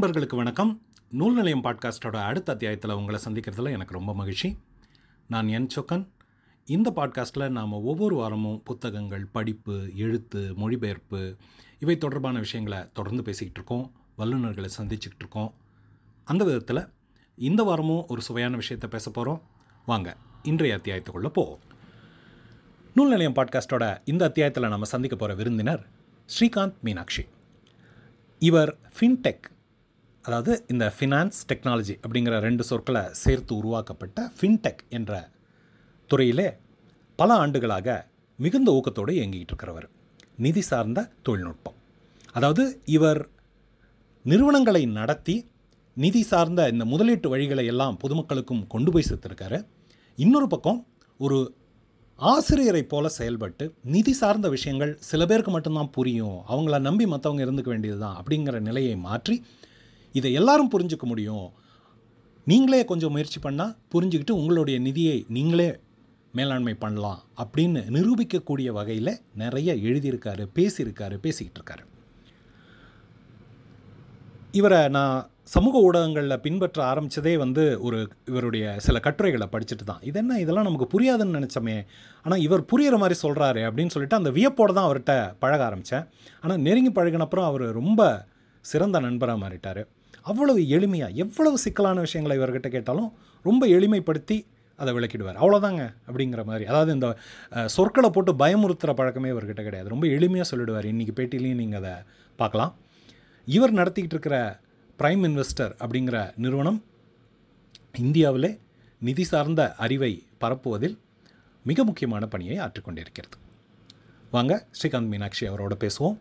நண்பர்களுக்கு வணக்கம். நூல் நிலையம் பாட்காஸ்டோட அடுத்த அத்தியாயத்தில் உங்களை சந்திக்கிறதுல எனக்கு ரொம்ப மகிழ்ச்சி. நான் என் சொக்கன். இந்த பாட்காஸ்ட்டில் நாம் ஒவ்வொரு வாரமும் புத்தகங்கள் படிப்பு எழுத்து மொழிபெயர்ப்பு இவை தொடர்பான விஷயங்களை தொடர்ந்து பேசிக்கிட்டு இருக்கோம். வல்லுநர்களை சந்திச்சுக்கிட்டு இருக்கோம். அந்த விதத்தில் இந்த வாரமும் ஒரு சுவையான விஷயத்தை பேச போகிறோம் வாங்க இன்றைய அத்தியாயத்துக்குள்ளே போவோம். நூல் நிலையம் பாட்காஸ்டோட இந்த அத்தியாயத்தில் நம்ம சந்திக்க போகிற விருந்தினர் ஸ்ரீகாந்த் மீனாட்சி. இவர் ஃபின்டெக் அதாவது இந்த ஃபினான்ஸ் டெக்னாலஜி அப்படிங்கிற ரெண்டு சொற்களை சேர்த்து உருவாக்கப்பட்ட ஃபின்டெக் என்ற துறையிலே பல ஆண்டுகளாக மிகுந்த ஊக்கத்தோடு இயங்கிட்டு இருக்கிறவர். நிதி சார்ந்த தொழில்நுட்பம். அதாவது இவர் நிறுவனங்களை நடத்தி நிதி சார்ந்த இந்த முதலீட்டு வழிகளை எல்லாம் பொதுமக்களுக்கும் கொண்டு போய் சேர்த்துருக்காரு. இன்னொரு பக்கம் ஒரு ஆசிரியரை போல செயல்பட்டு நிதி சார்ந்த விஷயங்கள் சில பேருக்கு மட்டும்தான் புரியும். அவங்கள நம்பி மற்றவங்க இருந்துக்க வேண்டியது தான் அப்படிங்கிற நிலையை மாற்றி இதை எல்லாரும் புரிஞ்சுக்க முடியும். நீங்களே கொஞ்சம் முயற்சி பண்ணால் புரிஞ்சுக்கிட்டு உங்களுடைய நிதியை நீங்களே மேலாண்மை பண்ணலாம் அப்படின்னு நிரூபிக்கக்கூடிய வகையில் நிறைய எழுதியிருக்காரு பேசியிருக்காரு பேசிக்கிட்டு இருக்காரு. இவரை நான் சமூக ஊடகங்களில் பின்பற்ற ஆரம்பித்ததே வந்து ஒரு இவருடைய சில கட்டுரைகளை படிச்சுட்டு தான். இது என்ன? இதெல்லாம் நமக்கு புரியாதுன்னு நினச்சோமே. ஆனால் இவர் புரிகிற மாதிரி சொல்கிறாரு அப்படின்னு சொல்லிட்டு அந்த வியப்போடு தான் அவர்கிட்ட பழக ஆரம்பித்தேன் ஆனால் நெருங்கி பழகினப்புறம் அவர் ரொம்ப சிறந்த நண்பராக மாறிட்டார். அவ்வளவு எளிமையாக எவ்வளவு சிக்கலான விஷயங்களை இவர்கிட்ட கேட்டாலும் ரொம்ப எளிமைப்படுத்தி அதை விளக்கிடுவார். அவ்வளோதாங்க அப்படிங்கிற மாதிரி. அதாவது இந்த சொற்களை போட்டு பயமுறுத்துகிற பழக்கமே இவர்கிட்ட கிடையாது. ரொம்ப எளிமையாக சொல்லிடுவார். இன்றைக்கி பேட்டிலையும் நீங்கள் அதை பார்க்கலாம். இவர் நடத்திக்கிட்டு இருக்கிற ப்ரைம் இன்வெஸ்டர் அப்படிங்கிற நிறுவனம் இந்தியாவிலே நிதி சார்ந்த அறிவை பரப்புவதில் மிக முக்கியமான பணியை ஆற்றிக்கொண்டிருக்கிறது. வாங்க ஸ்ரீகாந்த் மீனாட்சி அவரோட பேசுவோம்.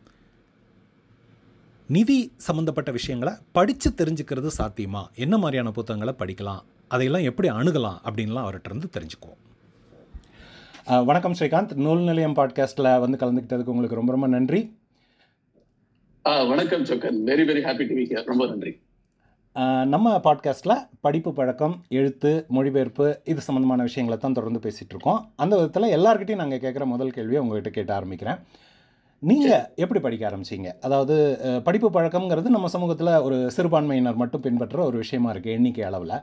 நிதி சம்மந்தப்பட்ட விஷயங்களை படித்து தெரிஞ்சுக்கிறது சாத்தியமா? என்ன மாதிரியான புத்தகங்களை படிக்கலாம்? அதையெல்லாம் எப்படி அணுகலாம்? அப்படின்லாம் அவர்கிட்ட இருந்து தெரிஞ்சுக்குவோம். வணக்கம் ஸ்ரீகாந்த். நூல் நிலையம் பாட்காஸ்ட்டில் வந்து கலந்துக்கிட்டதுக்கு உங்களுக்கு ரொம்ப ரொம்ப நன்றி. வணக்கம் Chokkan. Very very happy to be here ரொம்ப நன்றி. நம்ம பாட்காஸ்ட்டில் படிப்பு பழக்கம் எழுத்து மொழிபெயர்ப்பு இது சம்மந்தமான விஷயங்களை தான் தொடர்ந்து பேசிகிட்டு இருக்கோம். அந்த விதத்தில் எல்லார்கிட்டையும் நாங்கள் கேட்குற முதல் கேள்வியை உங்ககிட்ட கேட்ட ஆரம்பிக்கிறேன். நீங்கள் எப்படி படிக்க ஆரம்பிச்சீங்க? அதாவது படிப்பு பழக்கம்ங்கிறது நம்ம சமூகத்தில் ஒரு சிறுபான்மையினர் மட்டும் பின்பற்றுற ஒரு விஷயமா இருக்குது எண்ணிக்கை அளவில்.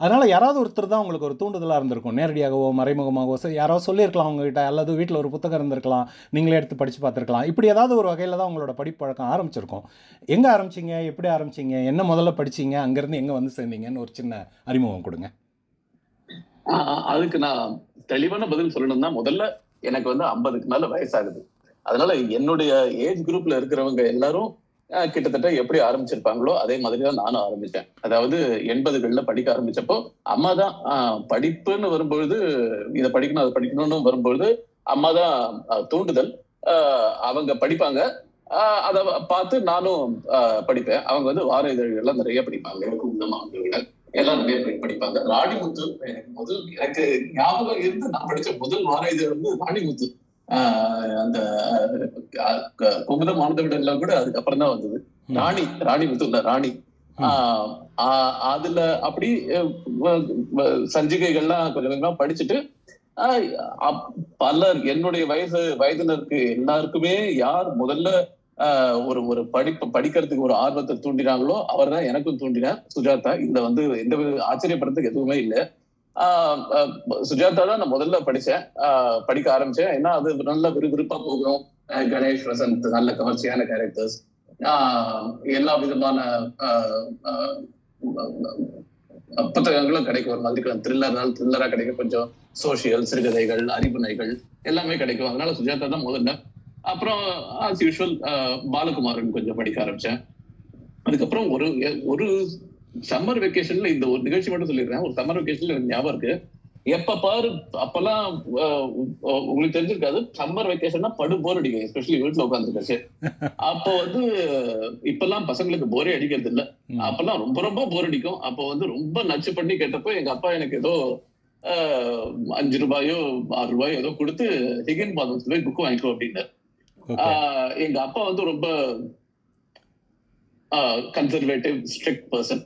அதனால் யாராவது ஒருத்தர் தான் உங்களுக்கு ஒரு தூண்டுதலாக இருந்திருக்கும். நேரடியாகவோ மறைமுகமாகவோ யாராவது சொல்லியிருக்கலாம் உங்ககிட்ட அல்லது வீட்டில் ஒரு புத்தகம் இருந்திருக்கலாம் நீங்களே எடுத்து படித்து பார்த்துருக்கலாம். இப்படி ஏதாவது ஒரு வகையில் தான் உங்களோட படிப்பு பழக்கம் ஆரம்பிச்சிருக்கும். எங்கே ஆரம்பிச்சீங்க? எப்படி ஆரம்பிச்சீங்க? என்ன முதல்ல படிச்சீங்க? அங்கேருந்து எங்கே வந்து சேர்ந்தீங்கன்னு ஒரு சின்ன அறிமுகம் கொடுங்க. அதுக்கு நான் தெளிவான பதில் சொல்லணும்னா முதல்ல எனக்கு வந்து ஐம்பதுக்கு மேல வயசாகுது. அதனால என்னுடைய ஏஜ் குரூப்ல இருக்கிறவங்க எல்லாரும் கிட்டத்தட்ட எப்படி ஆரம்பிச்சிருப்பாங்களோ அதே மாதிரி தான் நானும் ஆரம்பிச்சேன். அதாவது எண்பதுகள்ல படிக்க ஆரம்பிச்சப்போ அம்மா தான் படிப்புன்னு வரும்பொழுது இதை படிக்கணும் அதை படிக்கணும்னு வரும்பொழுது அம்மா தான் தூண்டுதல். அவங்க படிப்பாங்க. அதை பார்த்து நானும் படிப்பேன். அவங்க வந்து வார இதழ்கள்லாம் நிறைய படிப்பாங்க. எனக்கு உந்தமாக எல்லாம் நிறைய படிப்பாங்க. ராணிமுத்து எனக்கு முதல் எனக்கு ஞாபகம் இருந்து நான் படிச்ச முதல் வார இதழ் வந்து ராணிமுத்து. அந்த குமுதம் ஆனந்தவிடம் எல்லாம் கூட அதுக்கப்புறம் தான் வந்தது. ராணி ராணி ஆஹ் ஆஹ் அதுல அப்படி சஞ்சிகைகள்லாம் கொஞ்சம் கொஞ்சமா படிச்சுட்டு பலர் என்னுடைய வயசு வயதினருக்கு எல்லாருக்குமே யார் முதல்ல ஆஹ் ஒரு ஒரு படிப்பு படிக்கிறதுக்கு ஒரு ஆர்வத்தை தூண்டினாங்களோ அவர் தான் எனக்கும் தூண்டினார். சுஜாதா இதுல வந்து எந்த ஆச்சரியப்படுறதுக்கு எதுவுமே இல்லை. சுஜாதா தான் நான் முதல்ல படிச்சேன். ஆஹ் படிக்க ஆரம்பிச்சேன். ஏன்னா அது நல்ல விறுவிறுப்பா போகும் கணேஷ் பிரசந்த் நல்ல கவர்ச்சியான கேரக்டர்ஸ் எல்லா விதமான ஆஹ் புத்தகங்களும் கிடைக்கும். ஒரு மாதிரி த்ரில்லர்னால த்ரில்லரா கிடைக்கும். கொஞ்சம் சோசியல் சிறுகதைகள் அறிவுரைகள் எல்லாமே கிடைக்கும். அதனால சுஜாதா தான் முதல்ல. அப்புறம் ஆஸ் யூஷுவல் பாலகுமாரன் கொஞ்சம் படிக்க ஆரம்பிச்சேன். அதுக்கப்புறம் ஒரு ஒரு சம்மர் வெக்கேஷன்ல இந்த ஒரு நிகழ்ச்சி மட்டும் சொல்லிடுறேன். ஒரு சம்மர் வெக்கேஷன்ல எனக்கு ஞாபகம் இருக்கு. எப்ப பாரு அப்பெல்லாம் உங்களுக்கு தெரிஞ்சிருக்காது. சம்மர் வெக்கேஷன்னா படு போர் அடிக்கும் எஸ்பெஷலி வீட்டுல உட்காந்துருக்காச்சு அப்போ வந்து இப்பெல்லாம் பசங்களுக்கு போரே அடிக்கிறது இல்ல. அப்பெல்லாம் ரொம்ப ரொம்ப போர் அடிக்கும். அப்போ வந்து ரொம்ப நச்சு பண்ணி கேட்டப்போ எங்க அப்பா எனக்கு ஏதோ அஞ்சு ரூபாயோ ஆறு ரூபாயோ ஏதோ கொடுத்து ஹிகன் பாதம்ஸ் போய் புக் வாங்கிக்கோ அப்படின்னாரு. எங்க அப்பா வந்து ரொம்ப conservative strict person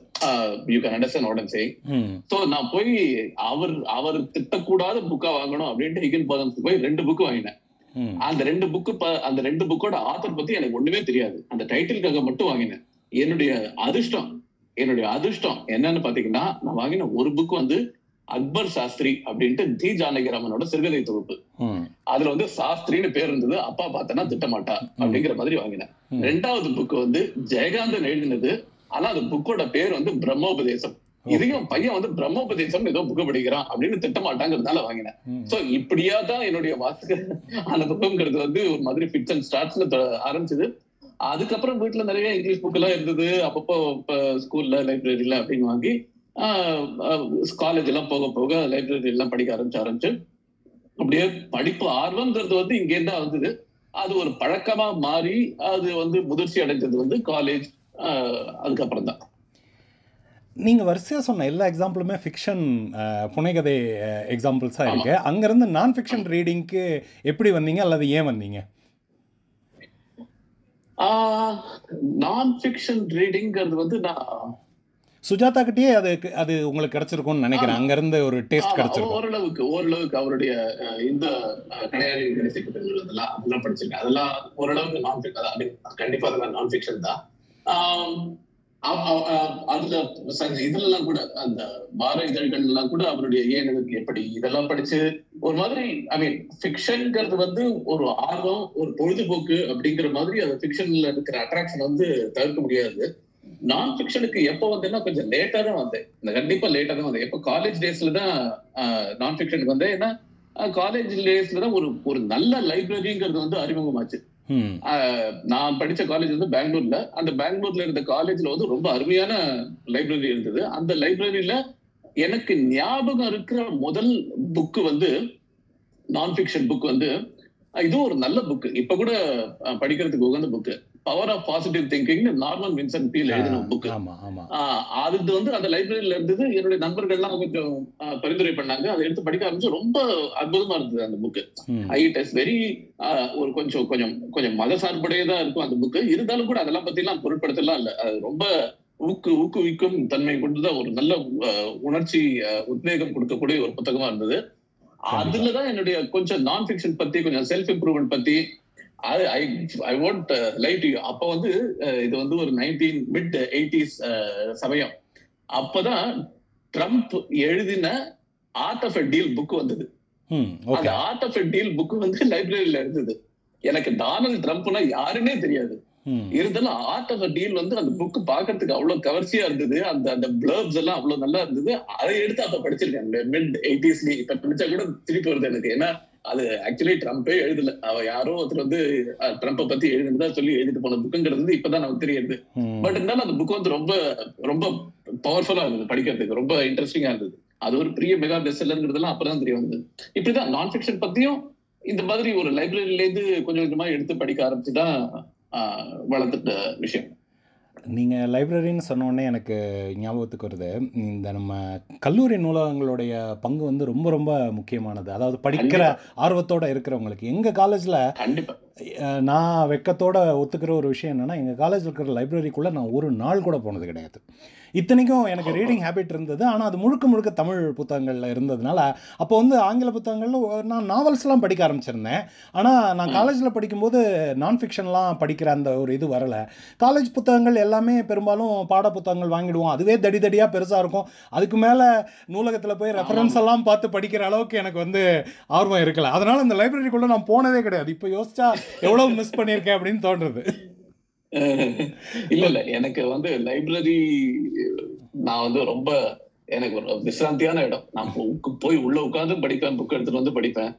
you can understand what I'm saying so நான் போய் அவர் அவர் திட்டக்கூடாத புக்கா வாங்கணும் அப்படின்ட்டு ஹிகன் பாதம்ஸ் போய் ரெண்டு புக் வாங்கினேன். ம் அந்த ரெண்டு புக்கு அந்த ரெண்டு புக்கோட ஆத்தர் பத்தி எனக்கு ஒண்ணுமே தெரியாது. அந்த டைட்டிலுக்காக மட்டும் வாங்கினேன். என்னுடைய அதிர்ஷ்டம் என்னுடைய அதிர்ஷ்டம் என்னன்னு பாத்தீங்கன்னா நான் வாங்கின ஒரு புக் வந்து அக்பர் சாஸ்திரி அப்படின்ட்டு தி ஜானகிராமனோட சிறுகதை தொகுப்பு. அதுல வந்து சாஸ்திரின்னு பேர் இருந்தது அப்பா பார்த்தனா திட்டமாட்டா அப்படிங்கிற மாதிரி வாங்கினேன். ரெண்டாவது புக் வந்து ஜெயகாந்தன் எழுதினது ஆனா அந்த புக்கோட பேர் வந்து பிரம்மோபதேசம். இதையும் பையன் வந்து பிரம்மோபதேசம் ஏதோ புக்கு படிக்கிறான் அப்படின்னு திட்டமாட்டாங்கிறதுனால வாங்கினேன். சோ இப்படியா தான் என்னுடைய வாசிக்க அனுபவம்ங்கிறது வந்து ஒரு மாதிரி ஃபிட்ஸ் அண்ட் ஸ்டார்ட்ஸ்ல ஆரம்பிச்சது. அதுக்கப்புறம் வீட்டுல நிறைய இங்கிலீஷ் புக் எல்லாம் இருந்தது. அப்பப்போ ஸ்கூல்ல லைப்ரரியில அப்படின்னு வாங்கி காலேஜ் எல்லாம் போக போக லைப்ரரி எல்லாம் படிக்க ஆரம்பிச்சு ஆரம்பிச்சு அப்படியே படிப்பு ஆர்வம்ங்கிறது வந்து இங்கே தான் வந்தது. அது ஒரு பழக்கமா மாறி அது வந்து முதிர்ச்சி அடைஞ்சது வந்து காலேஜ் அதுக்கப்புறம் தான் நீங்கள் வரிசையாக சொன்ன எல்லா எக்ஸாம்பிளுமே ஃபிக்ஷன் புனைகதை எக்ஸாம்பிள்ஸாக இருக்கு. அங்கேருந்து நான் ஃபிக்ஷன் ரீடிங்க்கு எப்படி வந்தீங்க? அல்லது ஏன் வந்தீங்க? நான் ஃபிக்ஷன் ரீடிங்கிறது வந்து நான் சுஜாதா கிட்டயே அது அது உங்களுக்கு கிடைச்சிருக்கும்னு நினைக்கிறேன். ஆமா. அங்கேருந்து ஒரு டேஸ்ட் கிடைச்சிருக்கும். ஓரளவுக்கு ஓரளவுக்கு அவருடைய இந்த அஹ், கடையாளி கிடைச்சிக்கிட்டு அதெல்லாம் அதெல்லாம் படிச்சிருக்கேன். அதெல்லாம் ஓரளவுக்கு நான் கண்டிப்பா அதெல்லாம் நான் ஃபிக்ஷன் தான். அதுல ச- இதுல எல்லாம் கூட அந்த வார இதழ்கள் எல்லாம் கூட அவருடைய ஏன் எனக்கு எப்படி இதெல்லாம் படிச்சு ஒரு மாதிரி ஐ மீன் ஃபிக்ஷன்ங்கிறது வந்து ஒரு ஆர்வம் ஒரு பொழுதுபோக்கு அப்படிங்கிற மாதிரி அந்த ஃபிக்ஷன்ல இருக்கிற அட்ராக்ஷன் வந்து தவிர்க்க முடியாது. நான் ஃபிக்ஷனுக்கு எப்போ வந்தேன்னா கொஞ்சம் லேட்டா தான் வந்தேன். கண்டிப்பா லேட்டா தான் வந்தேன். எப்போ காலேஜ் டேஸ்ல தான் நான் ஃபிக்ஷனுக்கு வந்தேன். ஏன்னா காலேஜ் டேஸ்ல தான் ஒரு ஒரு நல்ல லைப்ரரிங்கிறது வந்து அறிமுகமாச்சு. நான் படிச்ச காலேஜ் வந்து பெங்களூர்ல. அந்த பெங்களூர்ல இருந்த காலேஜ்ல வந்து ரொம்ப அருமையான லைப்ரரி இருந்தது. அந்த லைப்ரரியில எனக்கு ஞாபகம் இருக்கிற முதல் புக் வந்து நான் ஃபிக்ஷன் புக் வந்து அஹ் இது ஒரு நல்ல புக் இப்ப கூட படிக்கிறதுக்கு உகந்த book power of positive thinking Norman Vincent Peale எழுதின புக் அது வந்து அந்த லைப்ரரியில இருந்தது. என்னுடைய நண்பர்கள்லாம் கொஞ்சம் பரிந்துரை பண்ணாங்க. அதை எடுத்து படிக்க ஆரம்பிச்சு ரொம்ப அற்புதமா இருந்தது அந்த புக்கு ம். இட் இஸ் வெரி ஒரு கொஞ்சம் கொஞ்சம் கொஞ்சம் மத சார்புடையதா இருக்கும் அந்த புக்கு இருந்தாலும் கூட அதெல்லாம் பத்தி எல்லாம் பொருட்படுத்தலாம் இல்ல. அது ரொம்ப ஊக்கு ஊக்குவிக்கும் தன்மை கொண்டுதான் ஒரு நல்ல உணர்ச்சி உத்வேகம் கொடுக்கக்கூடிய ஒரு புத்தகமா இருந்தது. அதுலதான் என்னுடைய கொஞ்சம் நான் ஃபிக்ஷன் பத்தி கொஞ்சம் செல்ஃப் இம்ப்ரூவ்மெண்ட் பத்தி I I want light you அப்ப வந்து அஹ், இது வந்து ஒரு நைன்டீன் மிட் எயிட்டிஸ் சமயம். அப்பதான் ட்ரம்ப் எழுதின art of a deal book வந்தது. ம் அந்த art of a deal book வந்து லைப்ரரியில இருந்தது. எனக்கு டொனால்ட் ட்ரம்ப்னா யாருன்னே தெரியாது. ம் இருந்தாலும் ஆர்ட் ஆஃப் டீல் வந்து அந்த புக் பாக்குறதுக்கு அவ்வளவு கவர்ச்சியா இருந்தது. அந்த அந்த பிளர்ப்ஸ் எல்லாம் அவ்வளவு நல்லா இருந்தது. அதை எடுத்து அப்ப படிச்சிருக்கேன். மிட் எயிட்டிஸ்லி இப்ப படிச்சா கூட திருப்பி வருது எனக்கு. ஏன்னா அது ஆக்சுவலி ட்ரம்ப்பே எழுதல. அவ யாரோ ஒருத்தர் வந்து ட்ரம்ப்பை பத்தி எழுதுனதா சொல்லி எழுதிட்டு போன புக்குங்கிறது வந்து இப்பதான் நமக்கு தெரியுது. பட் இருந்தாலும் அந்த புக் வந்து ரொம்ப ரொம்ப பவர்ஃபுல்லா இருந்தது படிக்கிறதுக்கு. ரொம்ப இன்ட்ரெஸ்டிங்கா இருந்தது. அது ஒரு பெரிய மெகா பெஸ்ட்லங்கிறதெல்லாம் அப்பதான் தெரிய வந்தது. இப்படிதான் நான் ஃபிக்ஷன் பத்தியும் இந்த மாதிரி ஒரு லைப்ரரியில இருந்து கொஞ்சம் கொஞ்சமா எடுத்து படிக்க ஆரம்பிச்சுதான் வளர்த்துட்ட விஷயம். நீங்கள் லைப்ரரின்னு சொன்ன உடனே எனக்கு ஞாபகத்துக்கு வருது. இந்த நம்ம கல்லூரி நூலகங்களுடைய பங்கு வந்து ரொம்ப ரொம்ப முக்கியமானது. அதாவது படிக்கிற ஆர்வத்தோட இருக்கிறவங்களுக்கு. எங்கள் காலேஜில் நான் வெக்கத்தோட ஒத்துக்கிற ஒரு விஷயம் என்னென்னா எங்கள் காலேஜில் இருக்கிற லைப்ரரிக்குள்ளே நான் ஒரு நாள் கூட போனது கிடையாது. இத்தனைக்கும் எனக்கு ரீடிங் ஹேபிட் இருந்தது. ஆனால் அது முழுக்க முழுக்க தமிழ் புத்தகங்களில் இருந்ததுனால அப்போ வந்து ஆங்கில புத்தகங்களில் நான் நாவல்ஸ்லாம் படிக்க ஆரம்பிச்சிருந்தேன். ஆனால் நான் காலேஜில் படிக்கும்போது நான் ஃபிக்ஷன்லாம் படிக்கிற அந்த ஒரு இது வரலை. காலேஜ் புத்தகங்கள் எல்லாமே பெரும்பாலும் பாட புத்தகங்கள் வாங்கிடுவோம். அதுவே தடி தடியாக பெருசாக இருக்கும். அதுக்கு மேலே நூலகத்தில் போய் ரெஃபரன்ஸ் எல்லாம் பார்த்து படிக்கிற அளவுக்கு எனக்கு வந்து ஆர்வம் இருக்கல. அதனால் அந்த லைப்ரரிக்குள்ளே நான் போனதே கிடையாது. இப்போ யோசிச்சா எவ்வளோ மிஸ் பண்ணியிருக்கேன் அப்படின்னு தோன்றுறது இல்ல இல்ல. எனக்கு வந்து லைப்ரரி நான் வந்து ரொம்ப எனக்கு ஒரு விசிராந்தியான இடம். நான் போய் உள்ள உட்கார்ந்து படிப்பேன் புக் எடுத்துட்டு வந்து படிப்பேன்.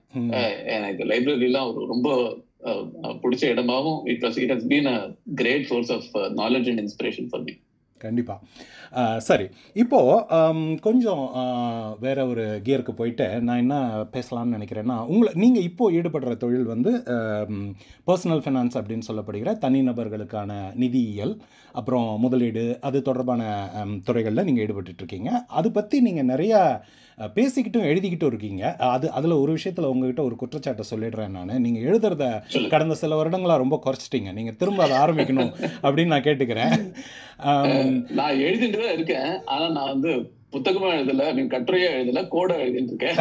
எனக்கு லைப்ரரி எல்லாம் ஒரு ரொம்ப பிடிச்ச இடமாவும் it was it has been a great source of knowledge and inspiration for me கண்டிப்பாக சரி. இப்போது கொஞ்சம் வேற ஒரு கியருக்கு போயிட்டு நான் என்ன பேசலாம்னு நினைக்கிறேன்னா உங்களை நீங்கள் இப்போ ஈடுபடுற தொழில் வந்து பர்சனல் ஃபைனான்ஸ் அப்படின்னு சொல்லப்படுகிற தனிநபர்களுக்கான நிதியியல் அப்புறம் முதலீடு அது தொடர்பான துறைகளில் நீங்கள் ஈடுபட்டுட்டு இருக்கீங்க அது பற்றி நீங்கள் நிறையா பேசிக்கிட்டும் எழுதிக்கிட்டும் இருக்கீங்க. அது அதில் ஒரு விஷயத்தில் உங்ககிட்ட ஒரு குற்றச்சாட்டை சொல்லிடுறேன் நான். நீங்கள் எழுதுறத. கடந்த சில வருடங்களாக ரொம்ப குறைச்சிட்டீங்க. நீங்கள் திரும்ப அதை ஆரம்பிக்கணும் அப்படின்னு நான் கேட்டுக்கிறேன். நான் எழுதிட்டு தான் இருக்கேன். ஆனா நான் வந்து புத்தகமா எழுதல மீன் கட்டுரையா எழுதல கோடா எழுதிட்டு இருக்கேன்.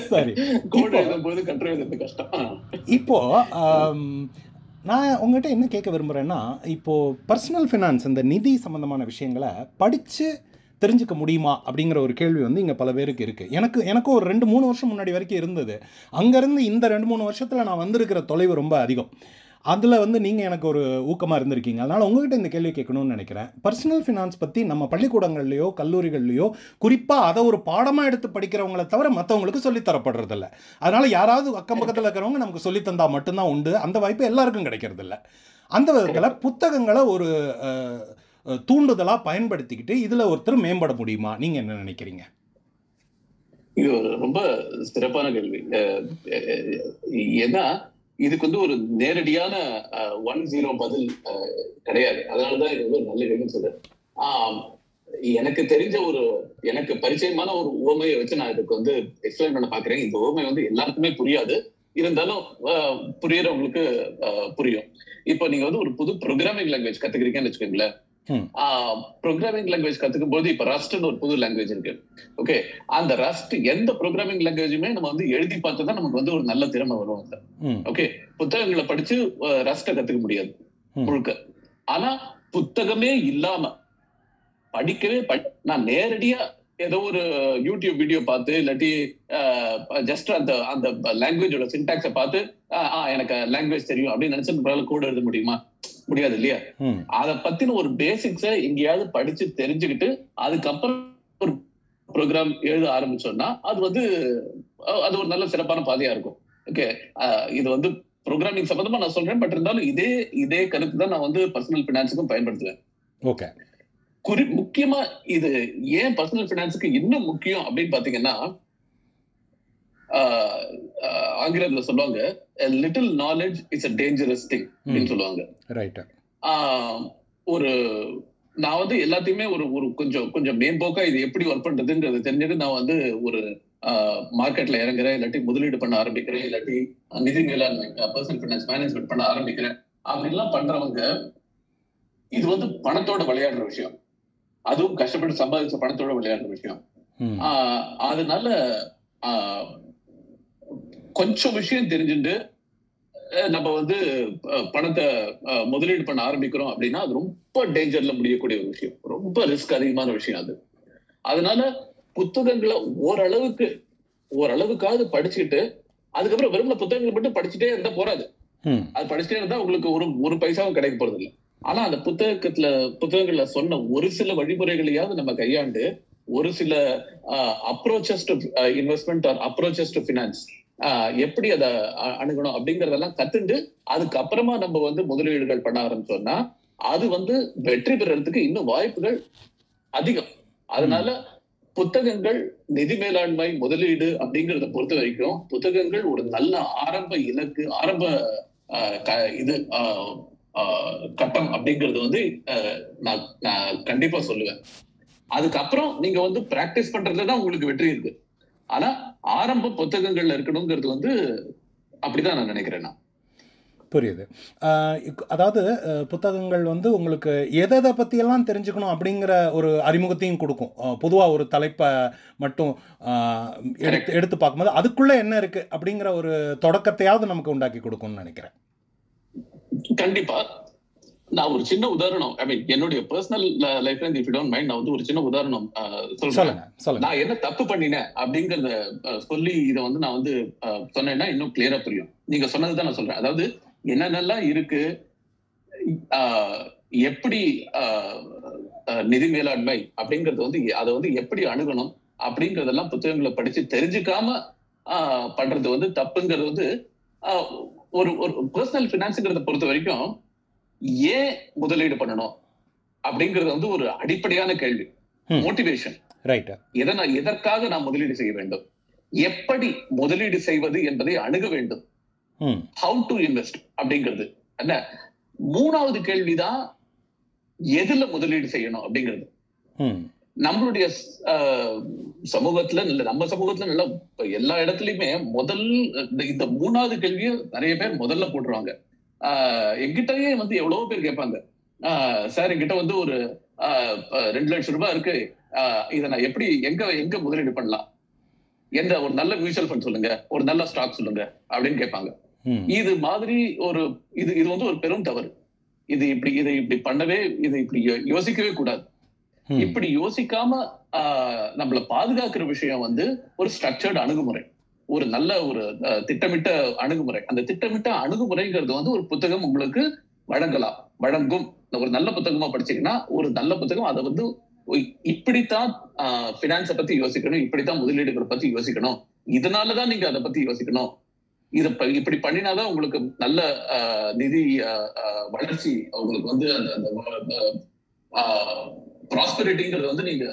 சரி. கோட் இப்போ- எழுதும் போது கட்டுரை எழுதுறது கஷ்டம். இப்போ நான் உங்ககிட்ட என்ன கேட்க விரும்புகிறேன்னா இப்போது பர்சனல் ஃபினான்ஸ் இந்த நிதி சம்மந்தமான விஷயங்களை படித்து தெரிஞ்சுக்க முடியுமா அப்படிங்கிற ஒரு கேள்வி வந்து இங்கே பல பேருக்கு இருக்குது எனக்கு எனக்கு ஒரு ரெண்டு மூணு வருஷம் முன்னாடி வரைக்கும் இருந்தது. அங்கேருந்து இந்த ரெண்டு மூணு வருஷத்தில் நான் வந்திருக்கிற தொலைவு ரொம்ப அதிகம். அதில் வந்து நீங்கள் எனக்கு ஒரு ஊக்கமாக இருந்திருக்கீங்க. அதனால் உங்ககிட்ட இந்த கேள்வி கேட்கணும்னு நினைக்கிறேன். பர்சனல் ஃபினான்ஸ் பற்றி நம்ம பள்ளிக்கூடங்கள்லையோ கல்லூரிகள்லையோ குறிப்பாக அதை ஒரு பாடமாக எடுத்து படிக்கிறவங்கள தவிர மற்றவங்களுக்கு சொல்லித் தரப்படுறதில்ல. அதனால் யாராவது அக்கம் பக்கத்தில் இருக்கிறவங்க நமக்கு சொல்லித்தந்தா மட்டும்தான் உண்டு. அந்த வாய்ப்பு எல்லாருக்கும் கிடைக்கிறதில்ல. அந்த விதத்தில் புத்தகங்களை ஒரு தூண்டுதலாக பயன்படுத்திக்கிட்டு இதில் ஒருத்தர் மேம்பட முடியுமா? நீங்கள் என்ன நினைக்கிறீங்க? இது ஒரு ரொம்ப சிறப்பான கேள்வி. ஏன்னா இதுக்கு வந்து ஒரு நேரடியான ஒன் ஜீரோ பதில் அஹ், கிடையாது. அதனாலதான் இது வந்து நல்ல கேள்வின்னு சொல்றேன். ஆஹ், எனக்கு தெரிஞ்ச ஒரு எனக்கு பரிச்சயமான ஒரு உவமையை வச்சு நான் இதுக்கு வந்து எக்ஸ்பிளைன் பண்ண பாக்குறேன். இந்த உவமை வந்து எல்லாருக்குமே புரியாது. இருந்தாலும் புரியறவங்களுக்கு அஹ், புரியும். இப்போ நீங்க வந்து ஒரு புது ப்ரோக்ராமிங் லாங்குவேஜ் கத்துக்கிறீங்கன்னு வச்சுக்கோங்களேன். ப்ரோக்ராமிங் லாங்குவேஜ் கத்துக்கும் போது இப்ப ரஸ்ட்னு ஒரு புது லாங்குவேஜ் இருக்கு. ஓகே அந்த ரஸ்ட் எந்த ப்ரோக்ராமிங் லாங்குவேஜுமே நம்ம வந்து எழுதி பார்த்து தான் நமக்கு வந்து ஒரு நல்ல திறமை வரும் அதுல. ம். ஓகே புத்தகங்களை படிச்சு ரஸ்ட கத்துக்க முடியாது. முழுக்க. ஆனா புத்தகமே இல்லாம படிக்கவே படி- நான் நேரடியா ஏதோ ஒரு யூடியூப் வீடியோ பார்த்து இல்லாட்டி ஜஸ்ட் அந்த அந்த லாங்குவேஜோட சின்டாக்ஸை பார்த்து எனக்கு லாங்குவேஜ் தெரியும் அப்படின்னு நினைச்சு கூட எழுத முடியுமா? முடியாது இல்லையா? அத பத்தின ஒரு பேசிக்ஸ எங்கேயாவது படிச்சு தெரிஞ்சுக்கிட்டு அதுக்கப்புறம் ஒரு ப்ரோக்ராம் எழுத ஆரம்பிச்சோம்னா அது வந்து அது ஒரு நல்ல சிறப்பான பாதையா இருக்கும். ஓகே இது வந்து ப்ரோக்ராமிங் சம்பந்தமா நான் சொல்றேன் பட் இருந்தாலும் இதே இதே கருத்து தான் நான் வந்து பர்சனல் பினான்ஸுக்கும் பயன்படுத்துவேன். ஓகே குறி முக்கியமா இது ஏன் பர்சனல் பினான்ஸுக்கு இன்னும் முக்கியம் அப்படின்னு பாத்தீங்கன்னா ஆங்கிலத்துல சொல்லுவாங்க little knowledge is a dangerous thing அப்படின்னு சொல்லுவாங்க. ஆஹ் ஒரு நான் வந்து எல்லாத்தையுமே ஒரு ஒரு கொஞ்சம் கொஞ்சம் மேம்போக்கா இது எப்படி ஒர்க் பண்றதுன்றது தெரிஞ்சுட்டு நான் வந்து ஒரு மார்க்கெட்ல இறங்குறேன் இல்லாட்டி முதலீடு பண்ண ஆரம்பிக்கிறேன் இல்லாட்டி நிதி மேலாண்மை பர்சனல் ஃபினான்ஸ் மேனேஜ்மெண்ட் பண்ண ஆரம்பிக்கிறேன். அப்படின்லாம் பண்றவங்க இது வந்து பணத்தோட விளையாடுற விஷயம். அதுவும் கஷ்டப்பட்டு சம்பாதிச்ச பணத்தோட விளையாடுற விஷயம். அதனால கொஞ்சம் விஷயம் தெரிஞ்சுட்டு நம்ம வந்து பணத்தை முதலீடு பண்ண ஆரம்பிக்கிறோம் அப்படின்னா அது ரொம்ப டேஞ்சர்ல முடியக்கூடிய ஒரு விஷயம். ரொம்ப ரிஸ்க் அதிகமான விஷயம் அது. அதனால புத்தகங்களை ஓரளவுக்கு ஓரளவுக்காவது படிச்சுக்கிட்டு அதுக்கப்புறம் வெறும் புத்தகங்களை மட்டும் படிச்சுட்டே இருந்தா போறாது. அது படிச்சுட்டே இருந்தா உங்களுக்கு ஒரு ஒரு பைசாவும் கிடைக்க போறது இல்லை ஆனா அந்த புத்தகத்துல புத்தகங்கள்ல சொன்ன ஒரு சில வழிமுறைகளையாவது நம்ம கையாண்டு ஒரு சில approaches to investment or approaches to finance எப்படி அதை அணுகணும் அப்படிங்கறதெல்லாம் கத்துண்டு அதுக்கப்புறமா நம்ம வந்து முதலீடுகள் பண்ண ஆரம்பிச்சோம்னா அது வந்து வெற்றி பெறறதுக்கு இன்னும் வாய்ப்புகள் அதிகம். அதனால புத்தகங்கள் நிதி மேலாண்மை முதலீடு அப்படிங்கறத பொறுத்த வரைக்கும் புத்தகங்கள் ஒரு நல்ல ஆரம்ப இலக்கு ஆரம்ப இது கட்டம் அப்படிங்கிறது வந்து நான் கண்டிப்பா சொல்லுவேன். அதுக்கப்புறம் நீங்க வந்து பிராக்டிஸ் பண்றதுல தான் உங்களுக்கு வெற்றி இருக்கு. ஆனா ஆரம்ப புத்தகங்கள்ல இருக்கணுங்கிறது வந்து அப்படிதான் நான் நினைக்கிறேன் நான். புரியுது. அதாவது புத்தகங்கள் வந்து உங்களுக்கு எதை எதை பற்றியெல்லாம் தெரிஞ்சுக்கணும் அப்படிங்கிற ஒரு அறிமுகத்தையும் கொடுக்கும். பொதுவாக ஒரு தலைப்பை மட்டும் எடுத்து எடுத்து பார்க்கும்போது அதுக்குள்ளே என்ன இருக்குது அப்படிங்கிற ஒரு தொடக்கத்தையாவது நமக்கு உண்டாக்கி கொடுக்கும்னு நினைக்கிறேன். கண்டிப்பா. நான் ஒரு சின்ன உதாரணம். ஐ மீன் என்னுடைய பர்சனல் லைஃப்ல இருந்து இஃப் டோன்ட் மைண்ட் நான் வந்து ஒரு சின்ன உதாரணம் சொல்றேன். நான் என்ன தப்பு பண்ணினேன் அப்படிங்கறத சொல்லி இத வந்து நான் வந்து சொன்னேன்னா இன்னும் கிளியரா புரியும். நீங்க சொன்னதுதான் நான் சொல்றேன். அதாவது என்னென்னலாம் இருக்கு எப்படி நிதி மேலாண்மை அப்படிங்கறது வந்து அதை வந்து எப்படி அணுகணும் அப்படிங்கறதெல்லாம் புத்தகங்களை படிச்சு தெரிஞ்சுக்காம பண்றது வந்து தப்புங்கிறது வந்து ஒரு ஒரு பர்சனல் பினான்ஸுங்கிறத பொறுத்த வரைக்கும் ஏன் முதலீடு பண்ணணும் அப்படிங்கறது வந்து ஒரு அடிப்படையான கேள்வி. மோட்டிவேஷன் எதை நான் எதற்காக நான் முதலீடு செய்ய வேண்டும்? எப்படி முதலீடு செய்வது என்பதை அணுக வேண்டும். ஹவு டு இன்வெஸ்ட் அப்படிங்கிறது. என்ன? மூணாவது கேள்விதான் எதுல முதலீடு செய்யணும் அப்படிங்கிறது. நம்மளுடைய சமூகத்துல இல்ல நம்ம சமூகத்துல நல்ல எல்லா இடத்துலயுமே முதல் இந்த- இந்த மூணாவது கேள்வியை நிறைய பேர் முதல்ல போட்டுருவாங்க. என்கிட்டயே வந்து எவ்வளவோ பேர் கேட்பாங்க. சார் என்கிட்ட வந்து ஒரு ரெண்டு லட்சம் ரூபாய் இருக்கு. இதை நான் எப்படி எங்க எங்க முதலீடு பண்ணலாம்? எந்த ஒரு நல்ல மியூச்சுவல் ஃபண்ட் சொல்லுங்க. ஒரு நல்ல ஸ்டாக் சொல்லுங்க. அப்படின்னு கேட்பாங்க. இது மாதிரி ஒரு இது இது வந்து ஒரு பெரும் தவறு. இது இப்படி இதை இப்படி பண்ணவே இது இப்படி யோசிக்கவே கூடாது. இப்படி யோசிக்காம ஆஹ், நம்மள பாதுகாக்கிற விஷயம் வந்து ஒரு ஸ்ட்ரக்சர்டு அணுகுமுறை. ஒரு நல்ல ஒரு திட்டமிட்ட அணுகுமுறை. அந்த திட்டமிட்ட அணுகுமுறைங்கிறது வந்து ஒரு புத்தகம் உங்களுக்கு வழங்கலாம் வழங்கும். ஒரு நல்ல புத்தகமா படிச்சீங்கன்னா ஒரு நல்ல புத்தகம் அதை வந்து இப்படித்தான் பினான்ஸை பத்தி யோசிக்கணும் இப்படித்தான் முதலீடுகளை பத்தி யோசிக்கணும். இதனாலதான் நீங்க அதை பத்தி யோசிக்கணும். இத ப- இப்படி பண்ணினாதான் உங்களுக்கு நல்ல ஆஹ், நிதி வளர்ச்சி உங்களுக்கு வந்து அந்த அந்த ப்ராஸ்பரிட்டிங்கிறத வந்து நீங்க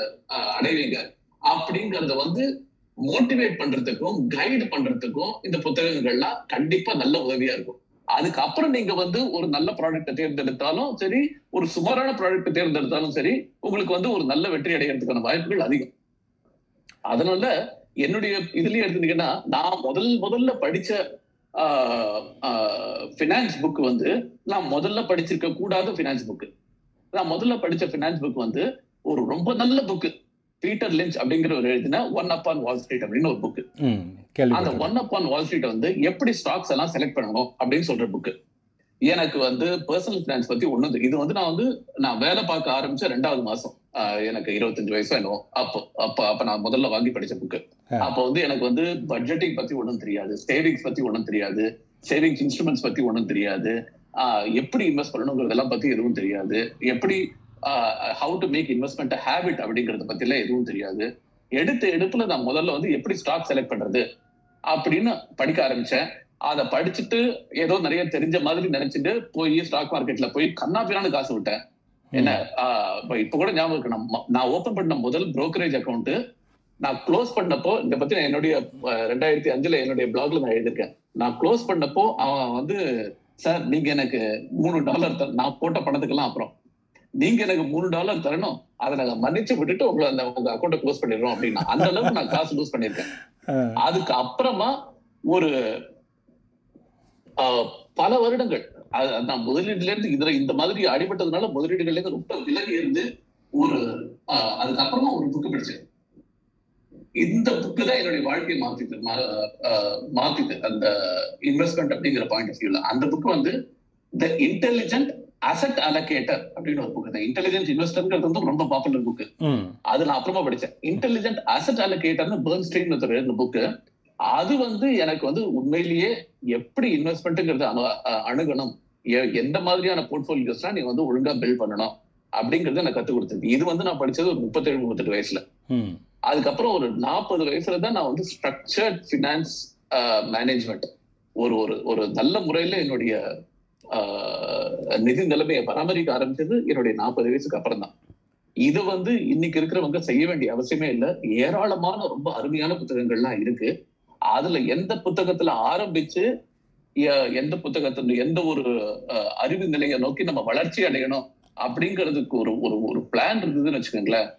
அடைவீங்க. அப்படிங்கறத வந்து மோட்டிவேட் பண்றதுக்கும் கைடு பண்றதுக்கும் இந்த புத்தகங்கள்லாம் கண்டிப்பா நல்ல உதவியா இருக்கும். அதுக்கப்புறம் நீங்க வந்து ஒரு நல்ல ப்ராடக்ட்டை தேர்ந்தெடுத்தாலும் சரி ஒரு சுமாரான ப்ராடக்ட்டை தேர்ந்தெடுத்தாலும் சரி உங்களுக்கு வந்து ஒரு நல்ல வெற்றி அடைகிறதுக்கான வாய்ப்புகள் அதிகம். அதனால என்னுடைய இதுலயே எடுத்துட்டீங்கன்னா நான் முதல் முதல்ல படிச்ச ஃபினான்ஸ் புக் வந்து நான் முதல்ல படிச்சிருக்க கூடாத ஃபினான்ஸ் புக் நான் முதல்ல படிச்ச ஃபினான்ஸ் புக் வந்து ஒரு ரொம்ப நல்ல புக்கு பீட்டர் லிஞ்ச் அப்படிங்கிற ஒரு எழுதின one up on Wall Street அப்படின்னு ஒரு புக் ம், அந்த. One up on Wall Street வந்து எப்படி ஸ்டாக்ஸ் எல்லாம் செலக்ட் பண்ணணும் அப்படின்னு சொல்ற புக் எனக்கு வந்து பர்சனல் ஃபினான்ஸ் பத்தி ஒண்ணும் தெரி- இது வந்து நான் வந்து நான் வேலை பார்க்க ஆரம்பிச்ச ரெண்டாவது மாசம் எனக்கு இருபத்தஞ்சு வயசு என்னவோ அப்போ அப்ப அப்ப நான் முதல்ல வாங்கி படிச்ச புக் ஆ. அப்போ வந்து எனக்கு வந்து பட்ஜெட்டிங் பத்தி ஒண்ணும் தெரியாது சேவிங்ஸ் பத்தி ஒண்ணும் தெரியாது சேவிங்ஸ் இன்ஸ்ட்ருமெண்ட்ஸ் பத்தி ஒண்ணும் தெரியாது எப்படி இன்வெஸ்ட் பண்ணணுங்கிறதெல்லாம் பத்தி எதுவும் தெரியாது எப்படி how to make investment habit அப்படிங்கறத பத்தி எல்லாம் எதுவும் தெரியாது. எடுத்த எடுப்புல நான் முதல்ல வந்து எப்படி ஸ்டாக் செலக்ட் பண்றது அப்படின்னு படிக்க ஆரம்பிச்சேன். அதை படிச்சுட்டு ஏதோ நிறைய தெரிஞ்ச மாதிரி நினைச்சிட்டு போய் ஸ்டாக் மார்க்கெட்ல போய் கண்ணாபிரான்னு காசு விட்டேன். என்ன? இப்ப கூட ஞாபகம் இருக்கு. நான் ஓபன் பண்ண முதல் brokerage அக்கௌண்ட் நான் க்ளோஸ் பண்ணப்போ இத பத்தி நான் என்னுடைய ரெண்டாயிரத்தி அஞ்சுல என்னுடைய பிளாக்ல நான் எழுதியிருக்கேன். நான் க்ளோஸ் பண்ணப்போ அவன் வந்து சார் நீங்க எனக்கு மூணு டாலர் நான் போட்ட பணத்துக்கெல்லாம் அப்புறம். நீங்க எனக்கு மூணு டாலர் தரணும். அதை நாங்க மன்னிச்சு விட்டுட்டு உங்களை அந்த உங்க அக்கௌண்ட்டை க்ளோஸ் பண்ணிடுறோம் அப்படின்னா அந்த அளவுக்கு நான் காசு லூஸ் பண்ணிருக்கேன் அதுக்கு அப்புறமா ஒரு பல வருடங்கள். நான் முதலீடுல இருந்து இதுல இந்த மாதிரி அடிபட்டதுனால முதலீடுகள்ல இருந்து ரொம்ப விலகி இருந்து ஒரு அதுக்கப்புறமா ஒரு புக்கு படிச்சேன். இந்த புக்கு தான் என்னுடைய வாழ்க்கையை மாத்திது மா- ஆஹ், மாத்திது அந்த இன்வெஸ்ட்மெண்ட் அப்படிங்கிற பாயிண்ட் ஆஃப் வியூல அந்த புக் வந்து த இன்டெலிஜென்ட் அசெட் அலோகேட்டர் அப்படின்னு ஒரு புக் இன்டெலிஜென்ட் இன்வெஸ்டர்ங்கிறது வந்து ரொம்ப பாப்புலர் புக் அது நான் அப்புறமா படிச்சேன். இன்டெலிஜென்ட் அசெட் அலோகேட்டர்னு பேர்ன்ஸ்டைன் ஒருத்தர் எழுதின புக்கு அது வந்து எனக்கு வந்து உண்மையிலேயே எப்படி இன்வெஸ்ட்மெண்ட்ங்கிறது அணுகணும். எந்த மாதிரியான போர்ட்போலியோஸ்லாம் நீங்க வந்து ஒழுங்கா பில்ட் பண்ணணும் அப்படிங்கறத எனக்கு கத்து கொடுத்தது. இது வந்து நான் படிச்சது ஒரு முப்பத்தேழு முப்பத்தெட்டு வயசுல. அதுக்கப்புறம் ஒரு நாற்பது வயசுல தான் நான் வந்து ஸ்ட்ரக்சர்ட் ஃபினான்ஸ் மேனேஜ்மெண்ட் ஒரு ஒரு ஒரு நல்ல முறையில என்னுடைய நிதி நிலைமையை பராமரிக்க ஆரம்பிச்சது என்னுடைய நாற்பது வயசுக்கு அப்புறம் தான் இது வந்து இன்னைக்கு இருக்கிறவங்க செய்ய வேண்டிய அவசியமே இல்லை. ஏராளமான ரொம்ப அருமையான புத்தகங்கள்லாம் இருக்கு. அதுல எந்த புத்தகத்துல ஆரம்பிச்சு எந்த புத்தகத்துல எந்த ஒரு அறிவு நிலையை நோக்கி நம்ம வளர்ச்சி அடையணும் அப்படிங்கிறதுக்கு ஒரு ஒரு ஒரு பிளான் இருந்ததுன்னு வச்சுக்கோங்களேன்.